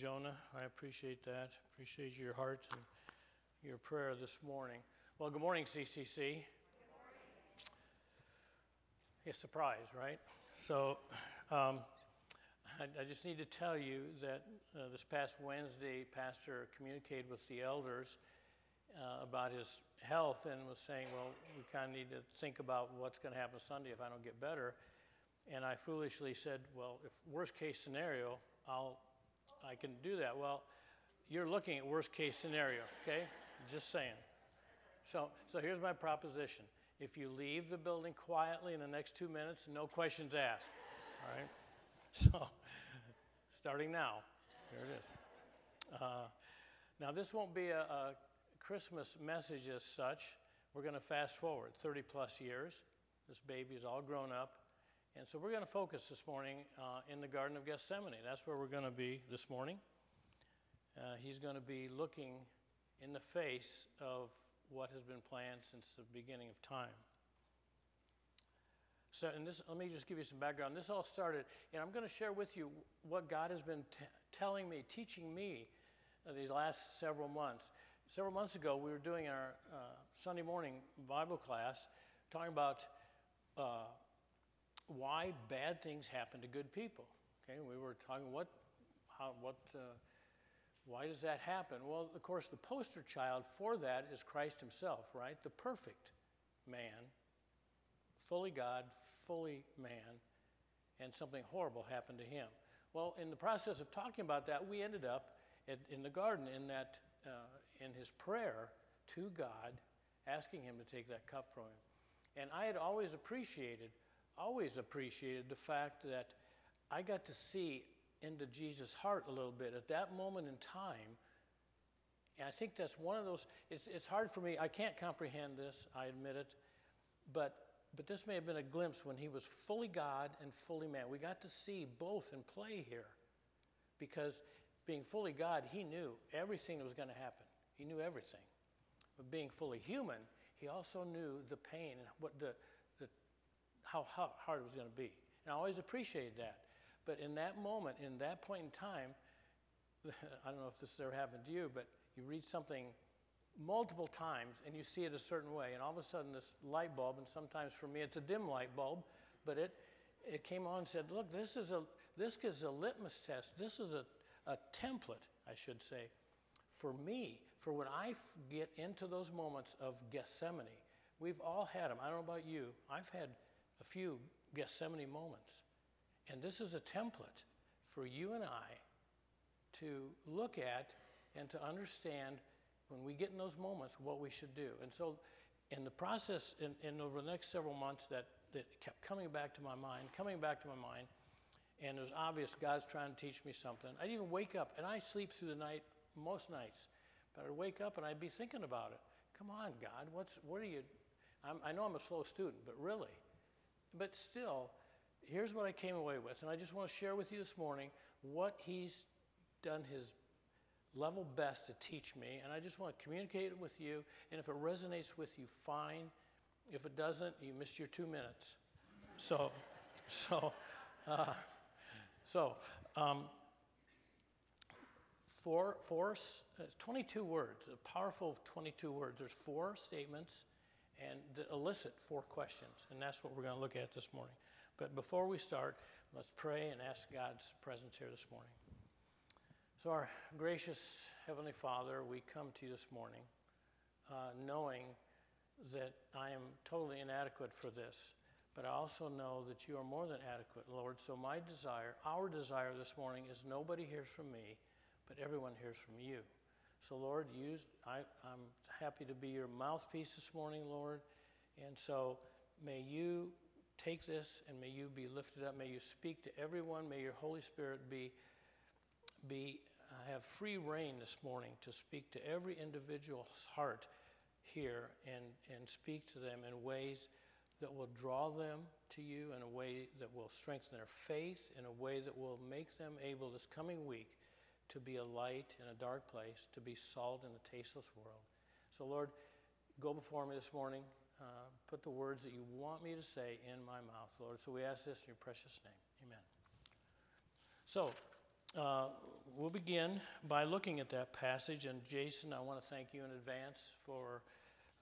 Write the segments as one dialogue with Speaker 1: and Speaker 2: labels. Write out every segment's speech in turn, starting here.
Speaker 1: Jonah. I appreciate that. Appreciate your heart and your prayer this morning. Well, good morning, CCC. A surprise, right? So, um, I, I, just need to tell you that uh, this past Wednesday, Pastor communicated with the elders uh, about his health and was saying, well, we kind of need to think about what's going to happen Sunday if I don't get better. And I foolishly said, well, if worst case scenario, I'll, I can do that. Well, you're looking at worst case scenario, okay? Just saying. So, so here's my proposition. If you leave the building quietly in the next two minutes, no questions asked. All right? So, starting now, here it is. Uh, now, this won't be a, a Christmas message as such. We're going to fast forward 30 plus years. This baby is all grown up. And so we're going to focus this morning uh, in the Garden of Gethsemane. That's where we're going to be this morning. Uh, he's going to be looking in the face of what has been planned since the beginning of time. So, and this, let me just give you some background. This all started, and I'm going to share with you what God has been t- telling me, teaching me uh, these last several months. Several months ago, we were doing our uh, Sunday morning Bible class talking about uh, why bad things happen to good people. Okay, we were talking what, how, what, uh, why does that happen? Well, of course, the poster child for that is Christ Himself, right? The perfect man, fully God, fully man, and something horrible happened to him. Well, in the process of talking about that, we ended up at, in the garden in that uh, in his prayer to God, asking him to take that cup from him. And I had always appreciated, always appreciated the fact that I got to see into Jesus' heart a little bit at that moment in time. And I think that's one of those, it's, it's hard for me. I can't comprehend this, I admit it. But, but this may have been a glimpse when he was fully God and fully man. We got to see both in play here. Because being fully God, he knew everything that was going to happen. He knew everything. But being fully human, he also knew the pain and what the, the, how, hard it was going to be. And I always appreciated that. But in that moment, in that point in time, I don't know if this has ever happened to you, but you read something multiple times and you see it a certain way, and all of a sudden this light bulb, and sometimes for me it's a dim light bulb, but it, it came on and said, Look, this is a, this is a litmus test. This is a, a template, I should say, for me, for when I f- get into those moments of Gethsemane. We've all had them. I don't know about you. I've had a few Gethsemane moments. And this is a template for you and I to look at and to understand when we get in those moments what we should do. And so, in the process, in, in over the next several months, that, that kept coming back to my mind, coming back to my mind, and it was obvious God's trying to teach me something. I'd even wake up, and I sleep through the night most nights, but I'd wake up and I'd be thinking about it. Come on, God, what's, what are you? I'm, I know I'm a slow student, but really. But still, here's what I came away with, and I just want to share with you this morning what He's done His level best to teach me, and I just want to communicate it with you. And if it resonates with you, fine. If it doesn't, you missed your two minutes. So, so, uh, so, um, four, four, uh, 22 words, a powerful 22 words. There's four statements and elicit four questions, and that's what we're going to look at this morning. But before we start, let's pray and ask God's presence here this morning. So, our gracious Heavenly Father, we come to you this morning uh, knowing that I am totally inadequate for this, but I also know that you are more than adequate, Lord. So, my desire, our desire this morning is nobody hears from me, but everyone hears from you. So, Lord, use, I, I'm happy to be your mouthpiece this morning, Lord. And so, may you take this and may you be lifted up. May you speak to everyone. May your Holy Spirit be, be uh, have free rein this morning to speak to every individual's heart here and, and speak to them in ways that will draw them to you, in a way that will strengthen their faith, in a way that will make them able this coming week to be a light in a dark place, to be salt in a tasteless world. So, Lord, go before me this morning. Uh, put the words that you want me to say in my mouth, Lord. So we ask this in your precious name. Amen. So, uh, we'll begin by looking at that passage. And Jason, I want to thank you in advance for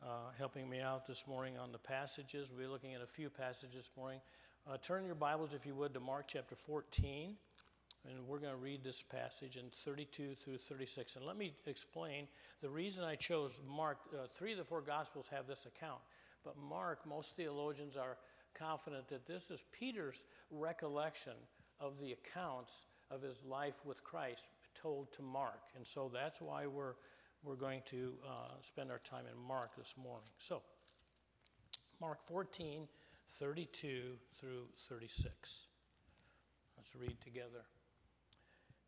Speaker 1: uh, helping me out this morning on the passages. We'll be looking at a few passages this morning. Uh, turn your Bibles, if you would, to Mark chapter 14. And we're going to read this passage in 32 through 36. And let me explain the reason I chose Mark. Uh, three of the four Gospels have this account. But Mark, most theologians are confident that this is Peter's recollection of the accounts of his life with Christ told to Mark. And so that's why we're, we're going to uh, spend our time in Mark this morning. So, Mark 14, 32 through 36. Let's read together.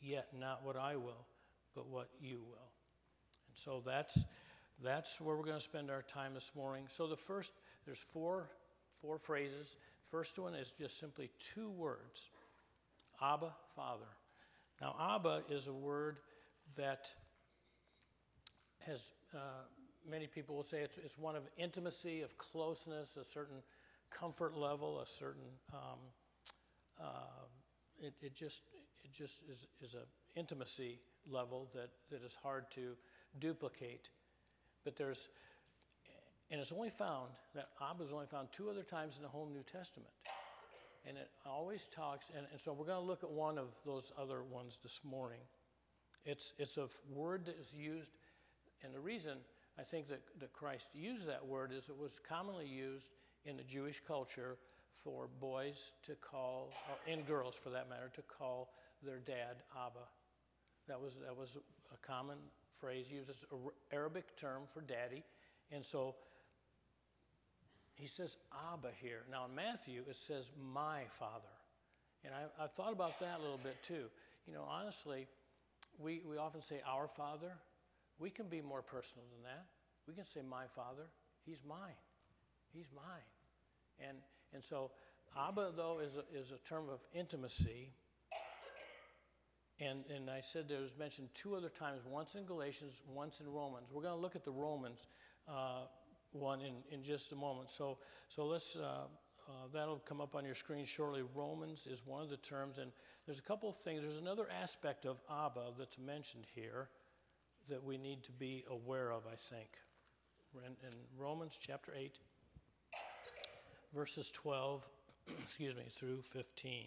Speaker 1: yet not what I will, but what you will. And so that's that's where we're going to spend our time this morning. So the first there's four four phrases. First one is just simply two words. Abba, Father. Now, Abba is a word that has, uh, many people will say it's, it's one of intimacy, of closeness, a certain comfort level, a certain, um, uh, it, it just, just is, is an intimacy level that, that is hard to duplicate. But there's, and it's only found, that Abba is only found two other times in the whole New Testament and it always talks, and, and so we're going to look at one of those other ones this morning. It's, it's a word that is used, and the reason I think that, that Christ used that word is it was commonly used in the Jewish culture for boys to call, and girls for that matter, to call their dad Abba. That was, that was a common phrase used as an Arabic term for daddy. And so he says Abba here. Now in Matthew, it says my Father. And I, have thought about that a little bit too. You know, honestly, we, we often say our Father. We can be more personal than that. We can say my Father. He's mine. He's mine. And, and so Abba, though, is a, is a term of intimacy. And, and I said there was mentioned two other times, once in Galatians, once in Romans. We're going to look at the Romans uh, one in, in just a moment. So, so let's, uh, uh, that'll come up on your screen shortly. Romans is one of the terms, and there's a couple of things. There's another aspect of Abba that's mentioned here that we need to be aware of, I think. In, in Romans chapter 8, verses 12, excuse me, through 15.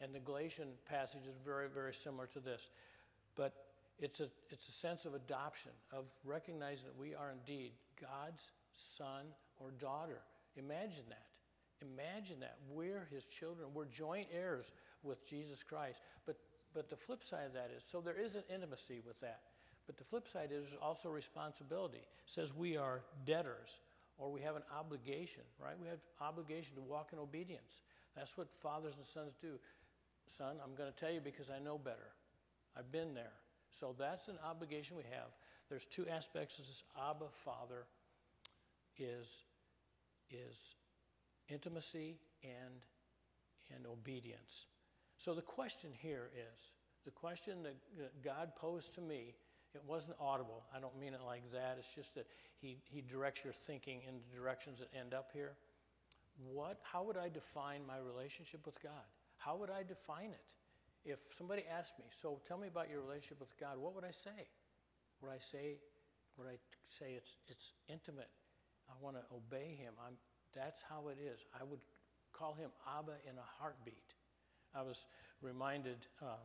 Speaker 1: And the Galatian passage is very, very similar to this. But it's a, it's a sense of adoption, of recognizing that we are indeed God's son or daughter. Imagine that. Imagine that. We're his children. We're joint heirs with Jesus Christ. But, but the flip side of that is so there is an intimacy with that. But the flip side is also responsibility. It says we are debtors or we have an obligation, right? We have obligation to walk in obedience. That's what fathers and sons do. Son, I'm going to tell you because I know better. I've been there. So that's an obligation we have. There's two aspects of this Abba Father is is intimacy and, and obedience. So the question here is the question that God posed to me, it wasn't audible. I don't mean it like that. It's just that he, he directs your thinking in the directions that end up here. What, how would I define my relationship with God? How would I define it? If somebody asked me, so tell me about your relationship with God, what would I say? Would I say, would I say it's, it's intimate I want to obey him. I'm, that's how it is. I would call him Abba in a heartbeat. I was reminded, um,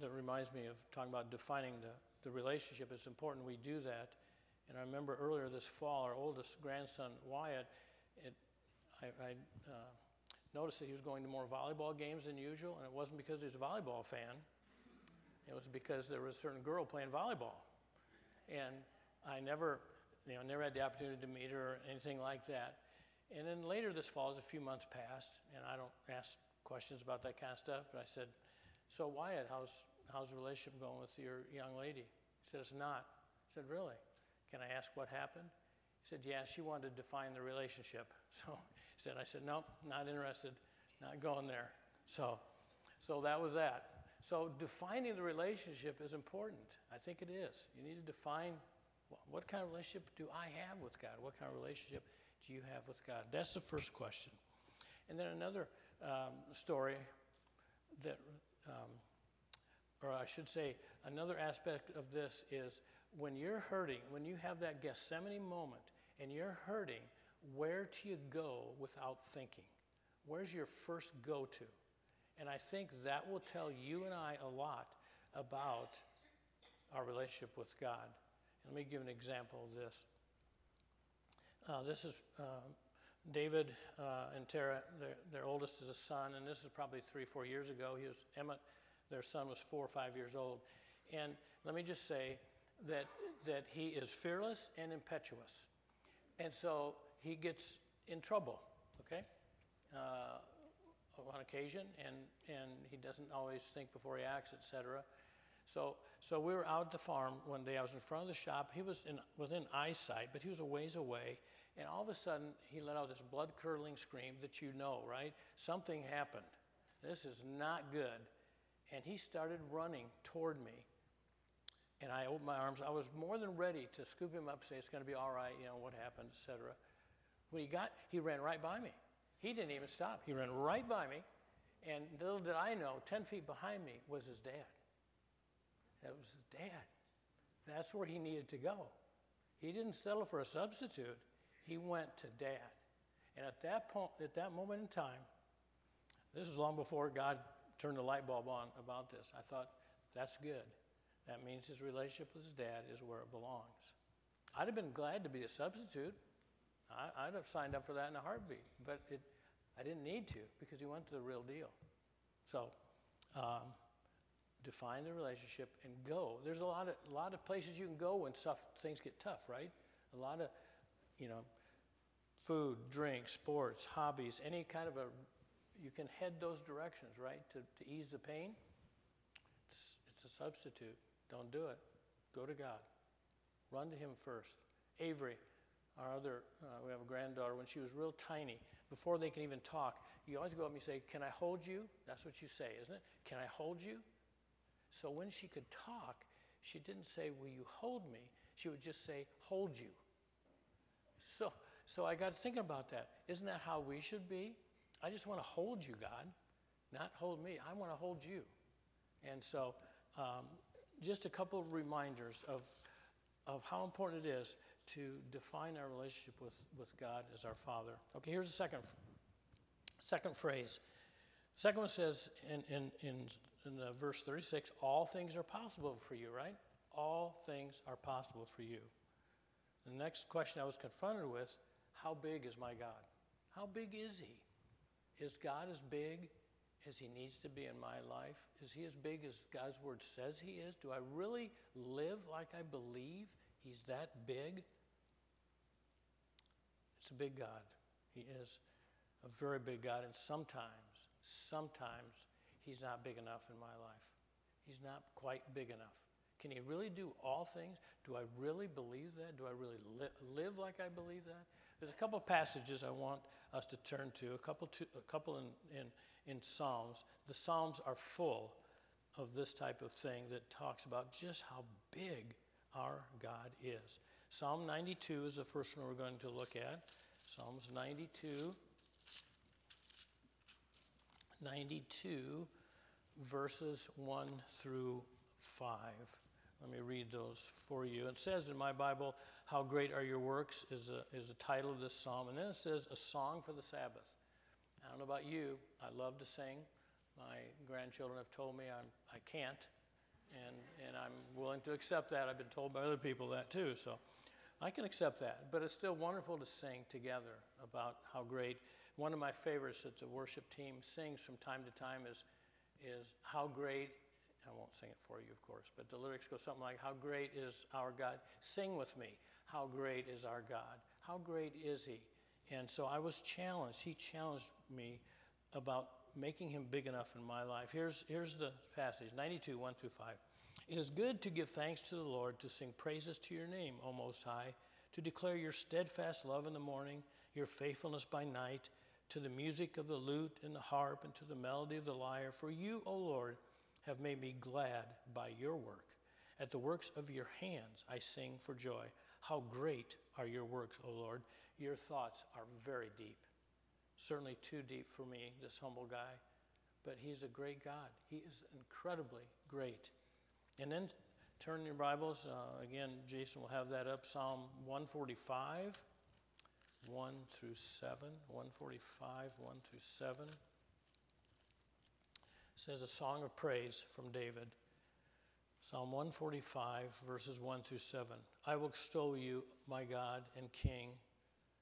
Speaker 1: that reminds me of talking about defining the, the relationship. It's important we do that. And I remember earlier this fall, our oldest grandson, Wyatt, it, I, I uh, noticed that he was going to more volleyball games than usual, and it wasn't because he was a volleyball fan. It was because there was a certain girl playing volleyball. And I never, you know, never had the opportunity to meet her or anything like that. And then later this fall, as a few months passed, and I don't ask questions about that kind of stuff, but I said, So, Wyatt, how's, how's the relationship going with your young lady? He said, It's not. I said, Really? Can I ask what happened? He said, Yeah, she wanted to define the relationship. So said, I said, Nope, not interested, not going there. So, so that was that. So defining the relationship is important. I think it is. You need to define what, kind of relationship do I have with God? What kind of relationship do you have with God? That's the first question. And then another um, story that, um, or I should say, another aspect of this is when you're hurting, when you have that Gethsemane moment and you're hurting, where do you go without thinking? Where's your first go to? And I think that will tell you and I a lot about our relationship with God. And let me give an example of this. Uh, this is uh, David uh, and Tara, their, their, oldest is a son, and this is probably three, four years ago. He was Emmett, their son was four or five years old. And let me just say that, that he is fearless and impetuous. And so he gets in trouble, okay? Uh, on occasion, and, and he doesn't always think before he acts, etc. So, so we were out at the farm one day. I was in front of the shop. He was in, within eyesight, but he was a ways away. And all of a sudden, he let out this blood curdling scream that you know, right? Something happened. This is not good. And he started running toward me. And I opened my arms. I was more than ready to scoop him up, say, It's going to be all right, you know, what happened, etc. When he got, he ran right by me. He didn't even stop. He ran right by me, and little did I know, 10 feet behind me was his dad. That was his dad. That's where he needed to go. He didn't settle for a substitute. He went to dad. And at that point, at that moment in time, this is long before God turned the light bulb on about this. I thought, that's good. That means his relationship with his dad is where it belongs. I'd have been glad to be a substitute. I, would have signed up for that in a heartbeat, but it, I didn't need to because he went to the real deal. So, um, define the relationship and go. There's a lot of a lot of places you can go when stuff things get tough, right? A lot of, you know, food, drink, sports, hobbies, any kind of a you can head those directions, right? To, to ease the pain. It's, it's a substitute. Don't do it. Go to God. Run to Him first. Avery, our other, uh, we have a granddaughter, when she was real tiny, before they can even talk, you always go up and you say, Can I hold you? That's what you say, isn't it? Can I hold you? So when she could talk, she didn't say, Will you hold me? She would just say, Hold you. So, so I got thinking about that. Isn't that how we should be? I just want to hold you, God, not hold me. I want to hold you. And so, um, just a couple of reminders of, of how important it is to define our relationship with, with God as our Father. Okay, here's the second, second phrase. Second one says in, in, in, in uh, verse 36 all things are possible for you, right? All things are possible for you. The next question I was confronted with how big is my God? How big is He? Is God as big as He needs to be in my life? Is He as big as God's Word says He is? Do I really live like I believe He's that big? It's a big God. He is a very big God. And sometimes, sometimes, He's not big enough in my life. He's not quite big enough. Can He really do all things? Do I really believe that? Do I really li- live like I believe that? There's a couple passages I want us to turn to, a couple, to, a couple in, in, in Psalms. The Psalms are full of this type of thing that talks about just how big our God is. Psalm 92 is the first one we're going to look at. Psalms 92. 92, verses 1 through 5. Let me read those for you. It says in my Bible, How Great Are Your Works is a, is the title of this psalm. And then it says, A Song for the Sabbath. I don't know about you, I love to sing. My grandchildren have told me I'm, I can't. And, and I'm willing to accept that. I've been told by other people that too. So I can accept that. But it's still wonderful to sing together about how great. One of my favorites that the worship team sings from time to time is, is How Great. I won't sing it for you, of course, but the lyrics go something like, How great is our God? Sing with me. How great is our God? How great is He? And so I was challenged. He challenged me about making him big enough in my life. Here's, here's the passage 92, 1 through 5. It is good to give thanks to the Lord, to sing praises to your name, O Most High, to declare your steadfast love in the morning, your faithfulness by night, to the music of the lute and the harp, and to the melody of the lyre. For you, O Lord, have made me glad by your work. At the works of your hands I sing for joy. How great are your works, O Lord! Your thoughts are very deep. Certainly too deep for me, this humble guy. But he's a great God. He is incredibly great. And then turn your Bibles. Uh, again, Jason will have that up. Psalm 145, 1 through 7. 145, 1 through 7. It says a song of praise from David. Psalm 145, verses 1 through 7. I will extol you, my God and King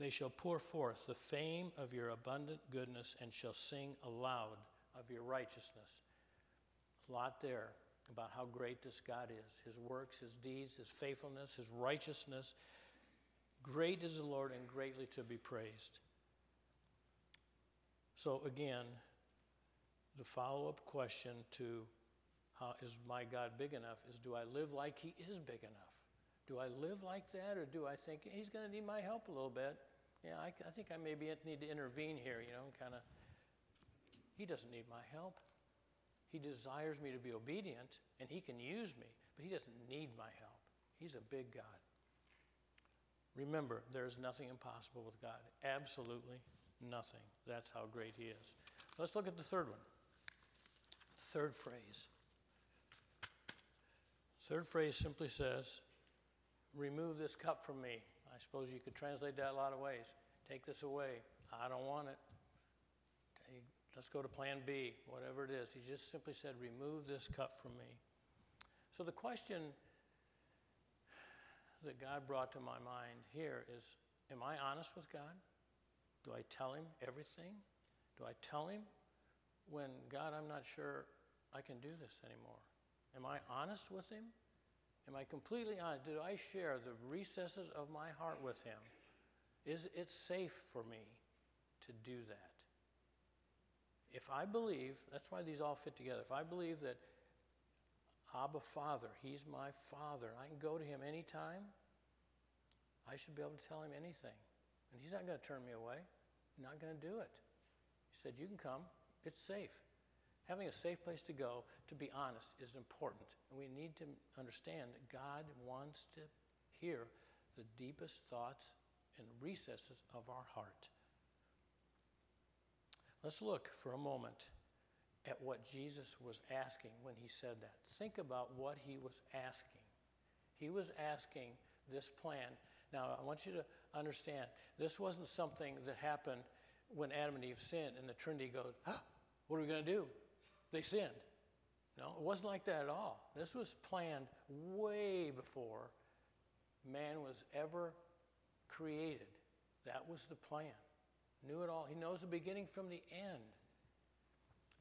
Speaker 1: They shall pour forth the fame of your abundant goodness and shall sing aloud of your righteousness. A lot there about how great this God is His works, His deeds, His faithfulness, His righteousness. Great is the Lord and greatly to be praised. So, again, the follow up question to how is my God big enough is do I live like He is big enough? Do I live like that, or do I think He's going to need my help a little bit? Yeah, I, I think I maybe need to intervene here, you know, kind of. He doesn't need my help. He desires me to be obedient, and He can use me, but He doesn't need my help. He's a big God. Remember, there is nothing impossible with God. Absolutely nothing. That's how great He is. Let's look at the third one. Third phrase. Third phrase simply says, Remove this cup from me. I suppose you could translate that a lot of ways. Take this away. I don't want it. Let's go to plan B, whatever it is. He just simply said, Remove this cup from me. So the question that God brought to my mind here is Am I honest with God? Do I tell Him everything? Do I tell Him when, God, I'm not sure I can do this anymore? Am I honest with Him? Am I completely honest? Do I share the recesses of my heart with Him? Is it safe for me to do that? If I believe, that's why these all fit together. If I believe that Abba Father, He's my Father, I can go to Him anytime, I should be able to tell Him anything. And He's not going to turn me away, not going to do it. He said, You can come, it's safe. Having a safe place to go, to be honest, is important. And we need to understand that God wants to hear the deepest thoughts and recesses of our heart. Let's look for a moment at what Jesus was asking when he said that. Think about what he was asking. He was asking this plan. Now, I want you to understand this wasn't something that happened when Adam and Eve sinned and the Trinity goes, What are we going to do? They sinned. No, it wasn't like that at all. This was planned way before man was ever created. That was the plan. Knew it all. He knows the beginning from the end.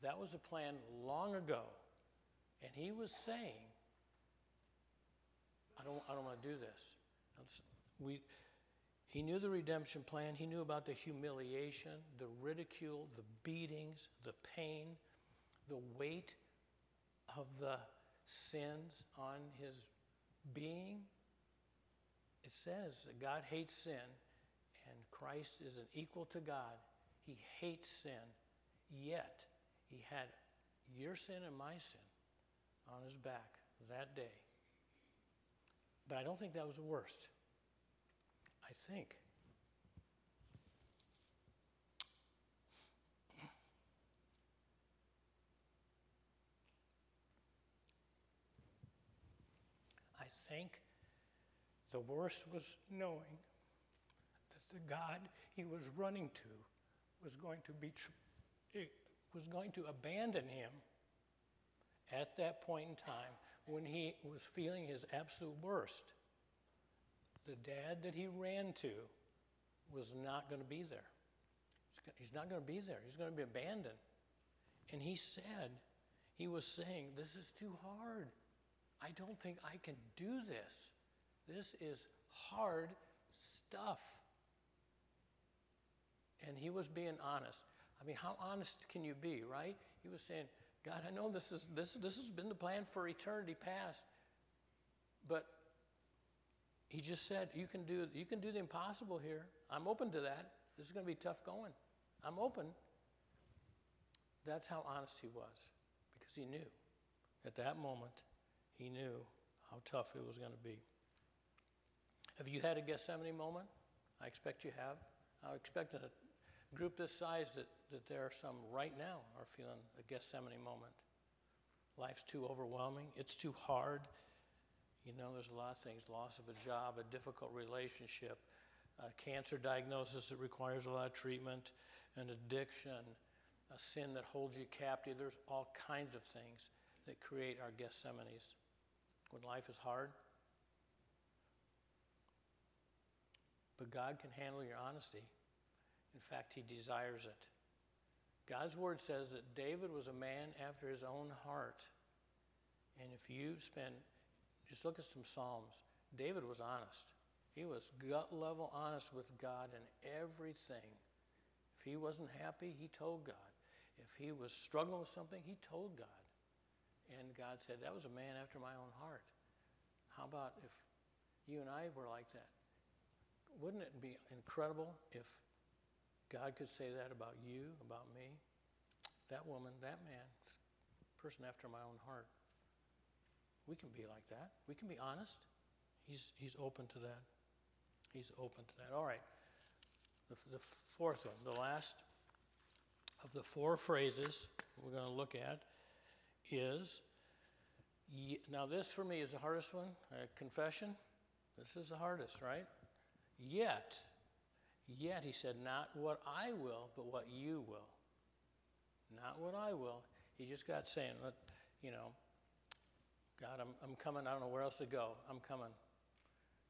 Speaker 1: That was the plan long ago. And he was saying, I don't, I don't want to do this. We, he knew the redemption plan. He knew about the humiliation, the ridicule, the beatings, the pain, the weight of the sins on his being? It says that God hates sin and Christ is an equal to God. He hates sin, yet he had your sin and my sin on his back that day. But I don't think that was the worst. I think I think the worst was knowing that the God he was running to was going to be was going to abandon him at that point in time when he was feeling his absolute worst. The dad that he ran to was not going to be there. He's not going to be there. He's going to be abandoned. And he said, he was saying, This is too hard. I don't think I can do this. This is hard stuff. And he was being honest. I mean, how honest can you be, right? He was saying, God, I know this is this this has been the plan for eternity past. But he just said, you can do you can do the impossible here. I'm open to that. This is going to be tough going. I'm open. That's how honest he was because he knew at that moment he knew how tough it was going to be. Have you had a Gethsemane moment? I expect you have. I expect in a group this size that, that there are some right now are feeling a Gethsemane moment. Life's too overwhelming, it's too hard. You know, there's a lot of things loss of a job, a difficult relationship, a cancer diagnosis that requires a lot of treatment, an addiction, a sin that holds you captive. There's all kinds of things that create our Gethsemanes when life is hard. But God can handle your honesty. In fact, He desires it. God's word says that David was a man after his own heart. And if you spend, just look at some Psalms, David was honest. He was gut level honest with God in everything. If he wasn't happy, he told God. If he was struggling with something, he told God. And God said, That was a man after my own heart. How about if you and I were like that? Wouldn't it be incredible if God could say that about you, about me? That woman, that man, person after my own heart. We can be like that. We can be honest. He's, he's open to that. He's open to that. All right. The, the fourth one, the last of the four phrases we're going to look at is now this for me is the hardest one uh, confession. This is the hardest right? Yet yet he said not what i will but what you will. Not what i will. He just got saying you know god i'm, I'm coming. I don't know where else to go. I'm coming.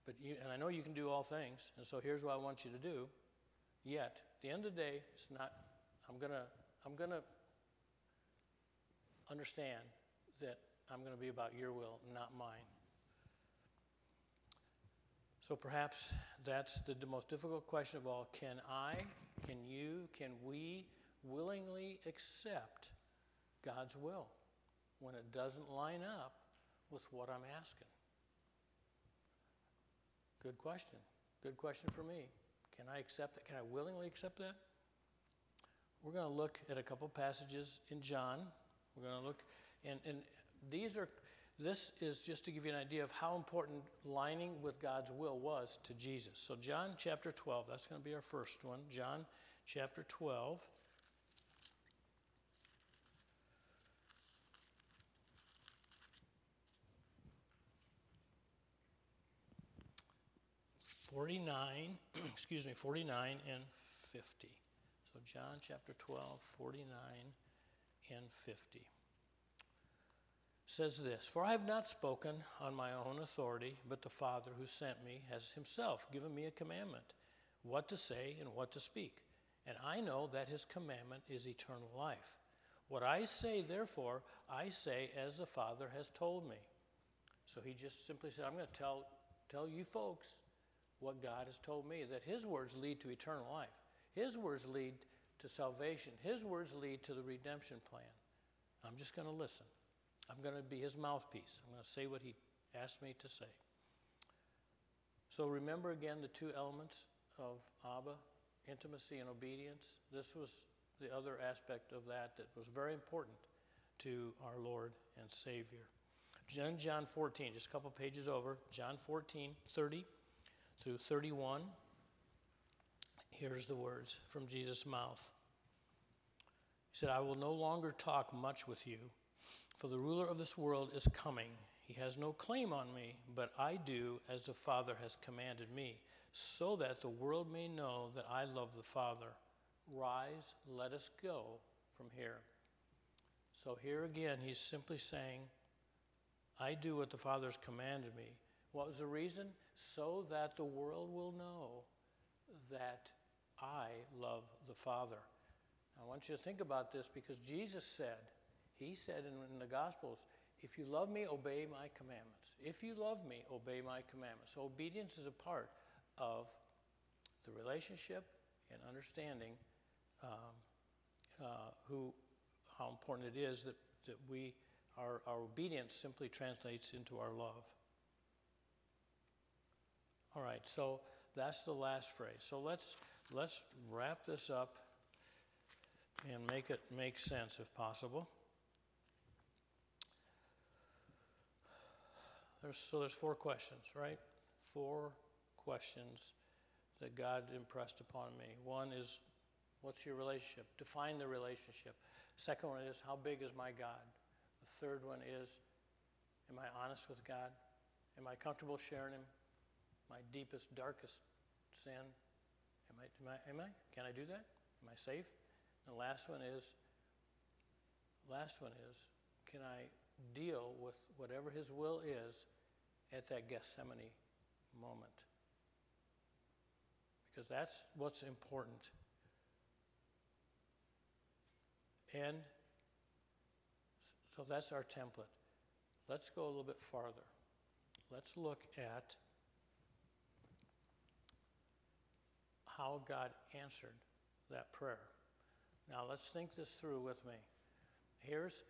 Speaker 1: But you, and i know you can do all things and so here's what i want you to do. Yet at the end of the day it's not i'm gonna i'm gonna understand that I'm going to be about your will, not mine. So perhaps that's the, most difficult question of all. Can I, can you, can we willingly accept God's will when it doesn't line up with what I'm asking? Good question. Good question for me. Can I accept that? Can I willingly accept that? We're going to look at a couple passages in John we're going to look, and, and these are, this is just to give you an idea of how important lining with God's will was to Jesus. So, John chapter 12, that's going to be our first one. John chapter 12. Forty-nine, excuse me, forty-nine and fifty. So John chapter 12, 49 and 50 says this For I have not spoken on my own authority, but the Father who sent me has himself given me a commandment, what to say and what to speak. And I know that his commandment is eternal life. What I say, therefore, I say as the Father has told me. So he just simply said, I'm going to tell, tell you folks what God has told me, that his words lead to eternal life. His words lead to salvation. His words lead to the redemption plan. I'm just going to listen. I'm going to be his mouthpiece. I'm going to say what he asked me to say. So remember again the two elements of Abba intimacy and obedience. This was the other aspect of that that was very important to our Lord and Savior. John, John 14, just a couple pages over, John 14, 30 through 31. Here's the words from Jesus' mouth. He said, I will no longer talk much with you, for the ruler of this world is coming. He has no claim on me, but I do as the Father has commanded me, so that the world may know that I love the Father. Rise, let us go from here. So here again, he's simply saying, I do what the Father has commanded me. What was the reason? So that the world will know that I love the Father. I want you to think about this because Jesus said, He said in, in, the Gospels, if you love me, obey my commandments. If you love me, obey my commandments. So obedience is a part of the relationship and understanding um, uh, who, how important it is that, that we, our, our obedience simply translates into our love. All right, so that's the last phrase. So let's, let's wrap this up and make it make sense if possible. There's, so there's four questions, right? Four questions that God impressed upon me. One is, what's your relationship? Define the relationship. Second one is, how big is my God? The third one is, am I honest with God? Am I comfortable sharing Him? My deepest, darkest sin? Am I, am I, am I? Can I do that? Am I safe? The last one is, last one is, can I deal with whatever His will is at that Gethsemane moment? Because that's what's important. And so that's our template. Let's go a little bit farther. Let's look at how God answered that prayer. Now, let's think this through with me. Here's,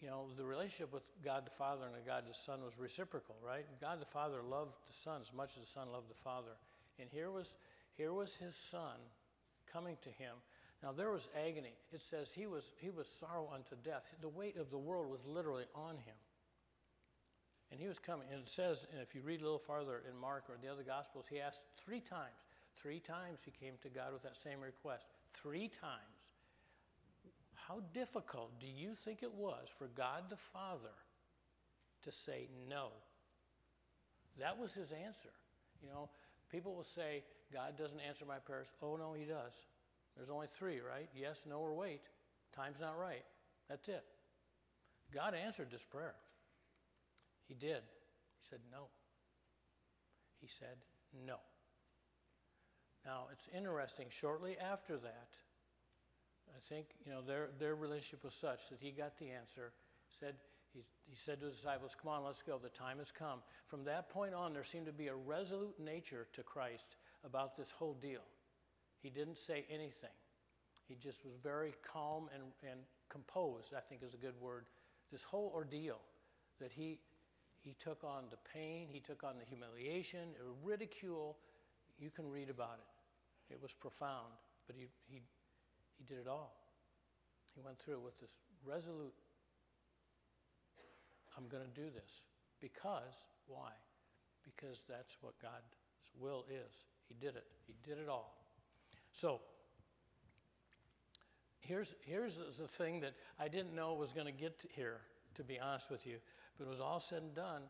Speaker 1: you know, the relationship with God the Father and God the Son was reciprocal, right? God the Father loved the Son as much as the Son loved the Father. And here was, here was his Son coming to him. Now, there was agony. It says he was, he was sorrow unto death. The weight of the world was literally on him. And he was coming. And it says, and if you read a little farther in Mark or the other Gospels, he asked three times. Three times he came to God with that same request. Three times. How difficult do you think it was for God the Father to say no? That was his answer. You know, people will say, God doesn't answer my prayers. Oh, no, he does. There's only three, right? Yes, no, or wait. Time's not right. That's it. God answered this prayer. He did. He said no. He said no. Now, it's interesting, shortly after that, I think, you know, their, their relationship was such that he got the answer, said, he, he said to his disciples, Come on, let's go. The time has come. From that point on, there seemed to be a resolute nature to Christ about this whole deal. He didn't say anything. He just was very calm and, and composed, I think is a good word. This whole ordeal that he, he took on the pain, he took on the humiliation, the ridicule, you can read about it. It was profound, but he, he he did it all. He went through with this resolute, I'm going to do this. Because, why? Because that's what God's will is. He did it, He did it all. So, here's, here's the thing that I didn't know was going to get here, to be honest with you. But it was all said and done.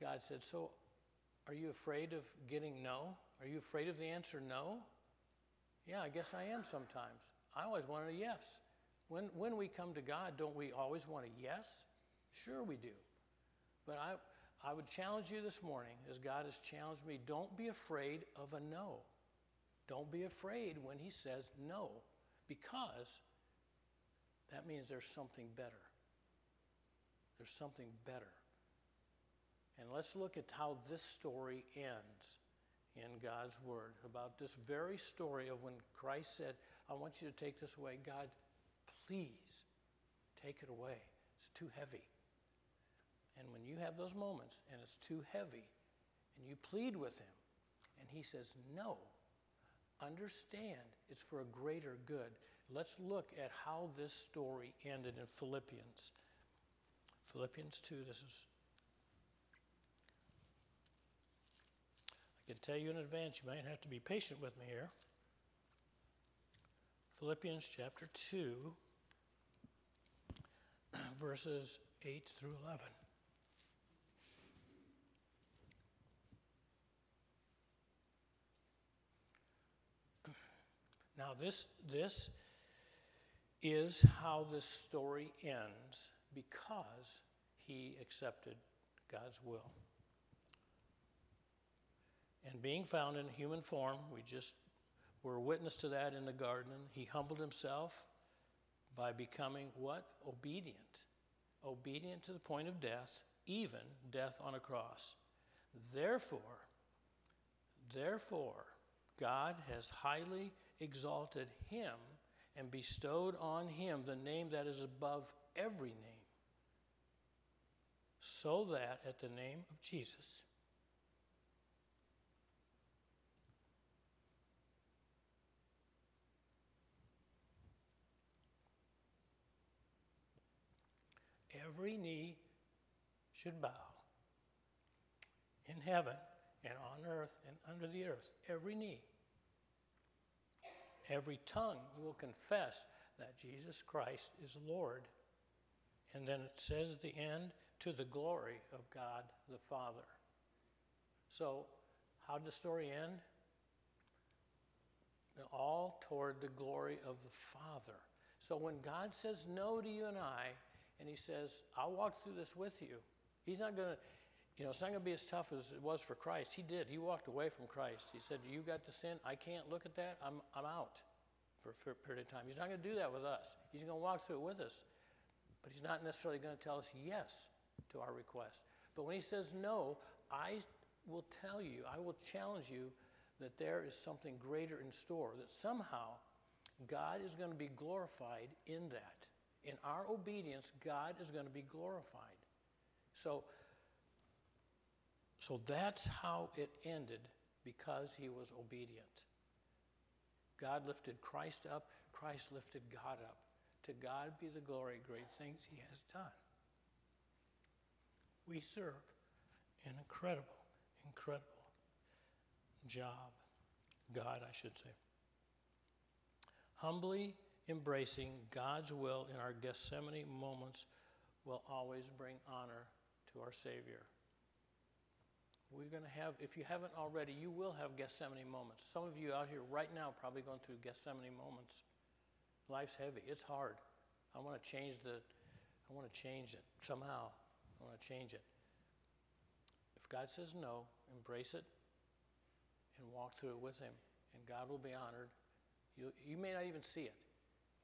Speaker 1: God said, So, are you afraid of getting no? Are you afraid of the answer no? Yeah, I guess I am sometimes. I always wanted a yes. When, when we come to God, don't we always want a yes? Sure, we do. But I, I would challenge you this morning, as God has challenged me, don't be afraid of a no. Don't be afraid when He says no, because that means there's something better. There's something better. And let's look at how this story ends in God's Word about this very story of when Christ said, I want you to take this away. God, please take it away. It's too heavy. And when you have those moments and it's too heavy and you plead with Him and He says, no, understand it's for a greater good. Let's look at how this story ended in Philippians. Philippians 2, this is can tell you in advance, you might have to be patient with me here. Philippians chapter 2, verses 8 through 11. Now, this, this is how this story ends because he accepted God's will. And being found in human form, we just were witness to that in the garden. He humbled himself by becoming what? Obedient. Obedient to the point of death, even death on a cross. Therefore, therefore, God has highly exalted him and bestowed on him the name that is above every name, so that at the name of Jesus, every knee should bow in heaven and on earth and under the earth. Every knee. Every tongue will confess that Jesus Christ is Lord. And then it says at the end, to the glory of God the Father. So, how did the story end? All toward the glory of the Father. So, when God says no to you and I, and He says, I'll walk through this with you, He's not going to, you know, it's not going to be as tough as it was for Christ. He did. He walked away from Christ. He said, You got the sin. I can't look at that. I'm, I'm out for, for a period of time. He's not going to do that with us. He's going to walk through it with us. But He's not necessarily going to tell us yes to our request. But when He says no, I will tell you, I will challenge you that there is something greater in store, that somehow God is going to be glorified in that. In our obedience, God is going to be glorified. So, so that's how it ended because he was obedient. God lifted Christ up, Christ lifted God up. To God be the glory, great things he has done. We serve an incredible, incredible job. God, I should say. Humbly embracing God's will in our Gethsemane moments will always bring honor to our Savior. We're going to have, if you haven't already, you will have Gethsemane moments. Some of you out here right now probably going through Gethsemane moments. Life's heavy. It's hard. I want to change the, I want to change it somehow. I want to change it. If God says no, embrace it and walk through it with Him, and God will be honored. You, you may not even see it.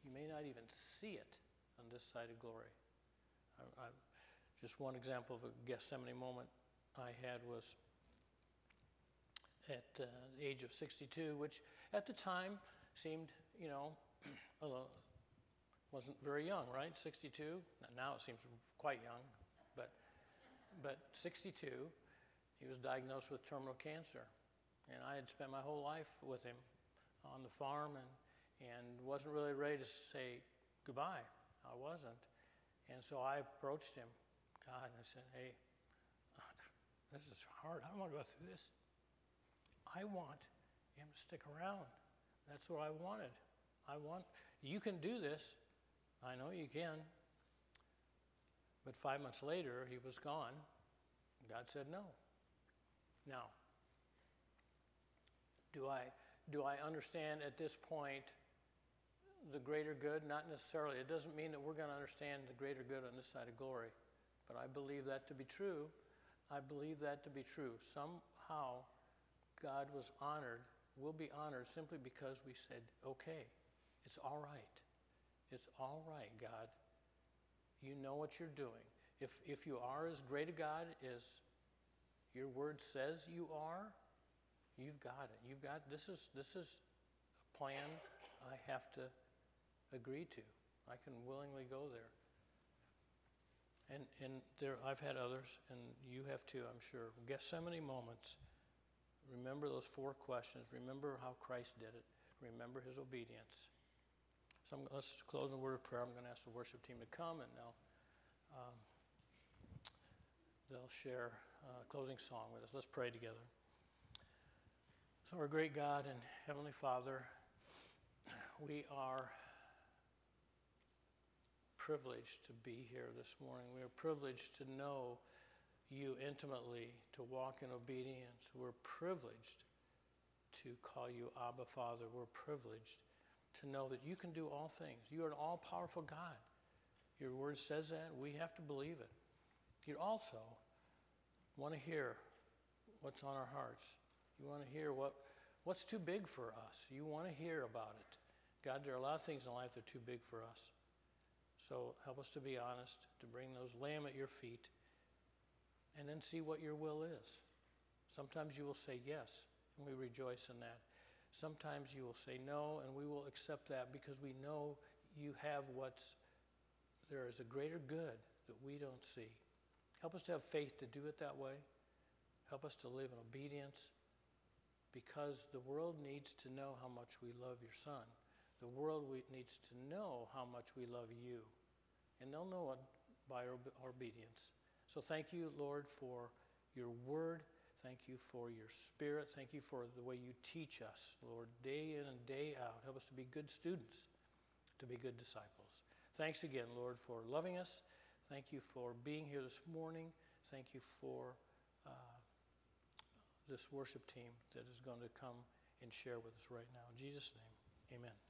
Speaker 1: You may not even see it on this side of glory. I, I, just one example of a Gethsemane moment I had was at uh, the age of 62, which at the time seemed, you know, wasn't very young, right? 62. Now it seems quite young, but but 62, he was diagnosed with terminal cancer, and I had spent my whole life with him on the farm and and wasn't really ready to say goodbye. I wasn't, and so I approached him God and I said, Hey, this is hard. I don't want to go through this. I want him to stick around. That's what I wanted. I want, you can do this. I know you can. But five months later, he was gone. God said no. Now, do I, do I understand at this point the greater good? Not necessarily. It doesn't mean that we're going to understand the greater good on this side of glory. But I believe that to be true. I believe that to be true. Somehow, God was honored, will be honored simply because we said, okay, it's all right. It's all right, God. You know what you're doing. If, if you are as great a God as your word says you are, you've got it. You've got this is this is a plan I have to agree to. I can willingly go there. And, and there, I've had others, and you have too, I'm sure. Gethsemane moments. Remember those four questions. Remember how Christ did it. Remember his obedience. So I'm, let's close in a word of prayer. I'm going to ask the worship team to come, and they'll, um, they'll share a closing song with us. Let's pray together. So, our great God and Heavenly Father, we are privileged to be here this morning. We are privileged to know you intimately, to walk in obedience. We're privileged to call you Abba Father. We're privileged to know that you can do all things. You are an all powerful God. Your word says that. We have to believe it. You also want to hear what's on our hearts. You want to hear what, what's too big for us. You want to hear about it. God, there are a lot of things in life that are too big for us. So help us to be honest, to bring those lamb at your feet, and then see what your will is. Sometimes you will say yes, and we rejoice in that. Sometimes you will say no, and we will accept that because we know you have what's there is a greater good that we don't see. Help us to have faith to do it that way. Help us to live in obedience because the world needs to know how much we love your son. The world needs to know how much we love you. And they'll know it by our obedience. So thank you, Lord, for your word. Thank you for your spirit. Thank you for the way you teach us, Lord, day in and day out. Help us to be good students, to be good disciples. Thanks again, Lord, for loving us. Thank you for being here this morning. Thank you for uh, this worship team that is going to come and share with us right now. In Jesus' name, amen.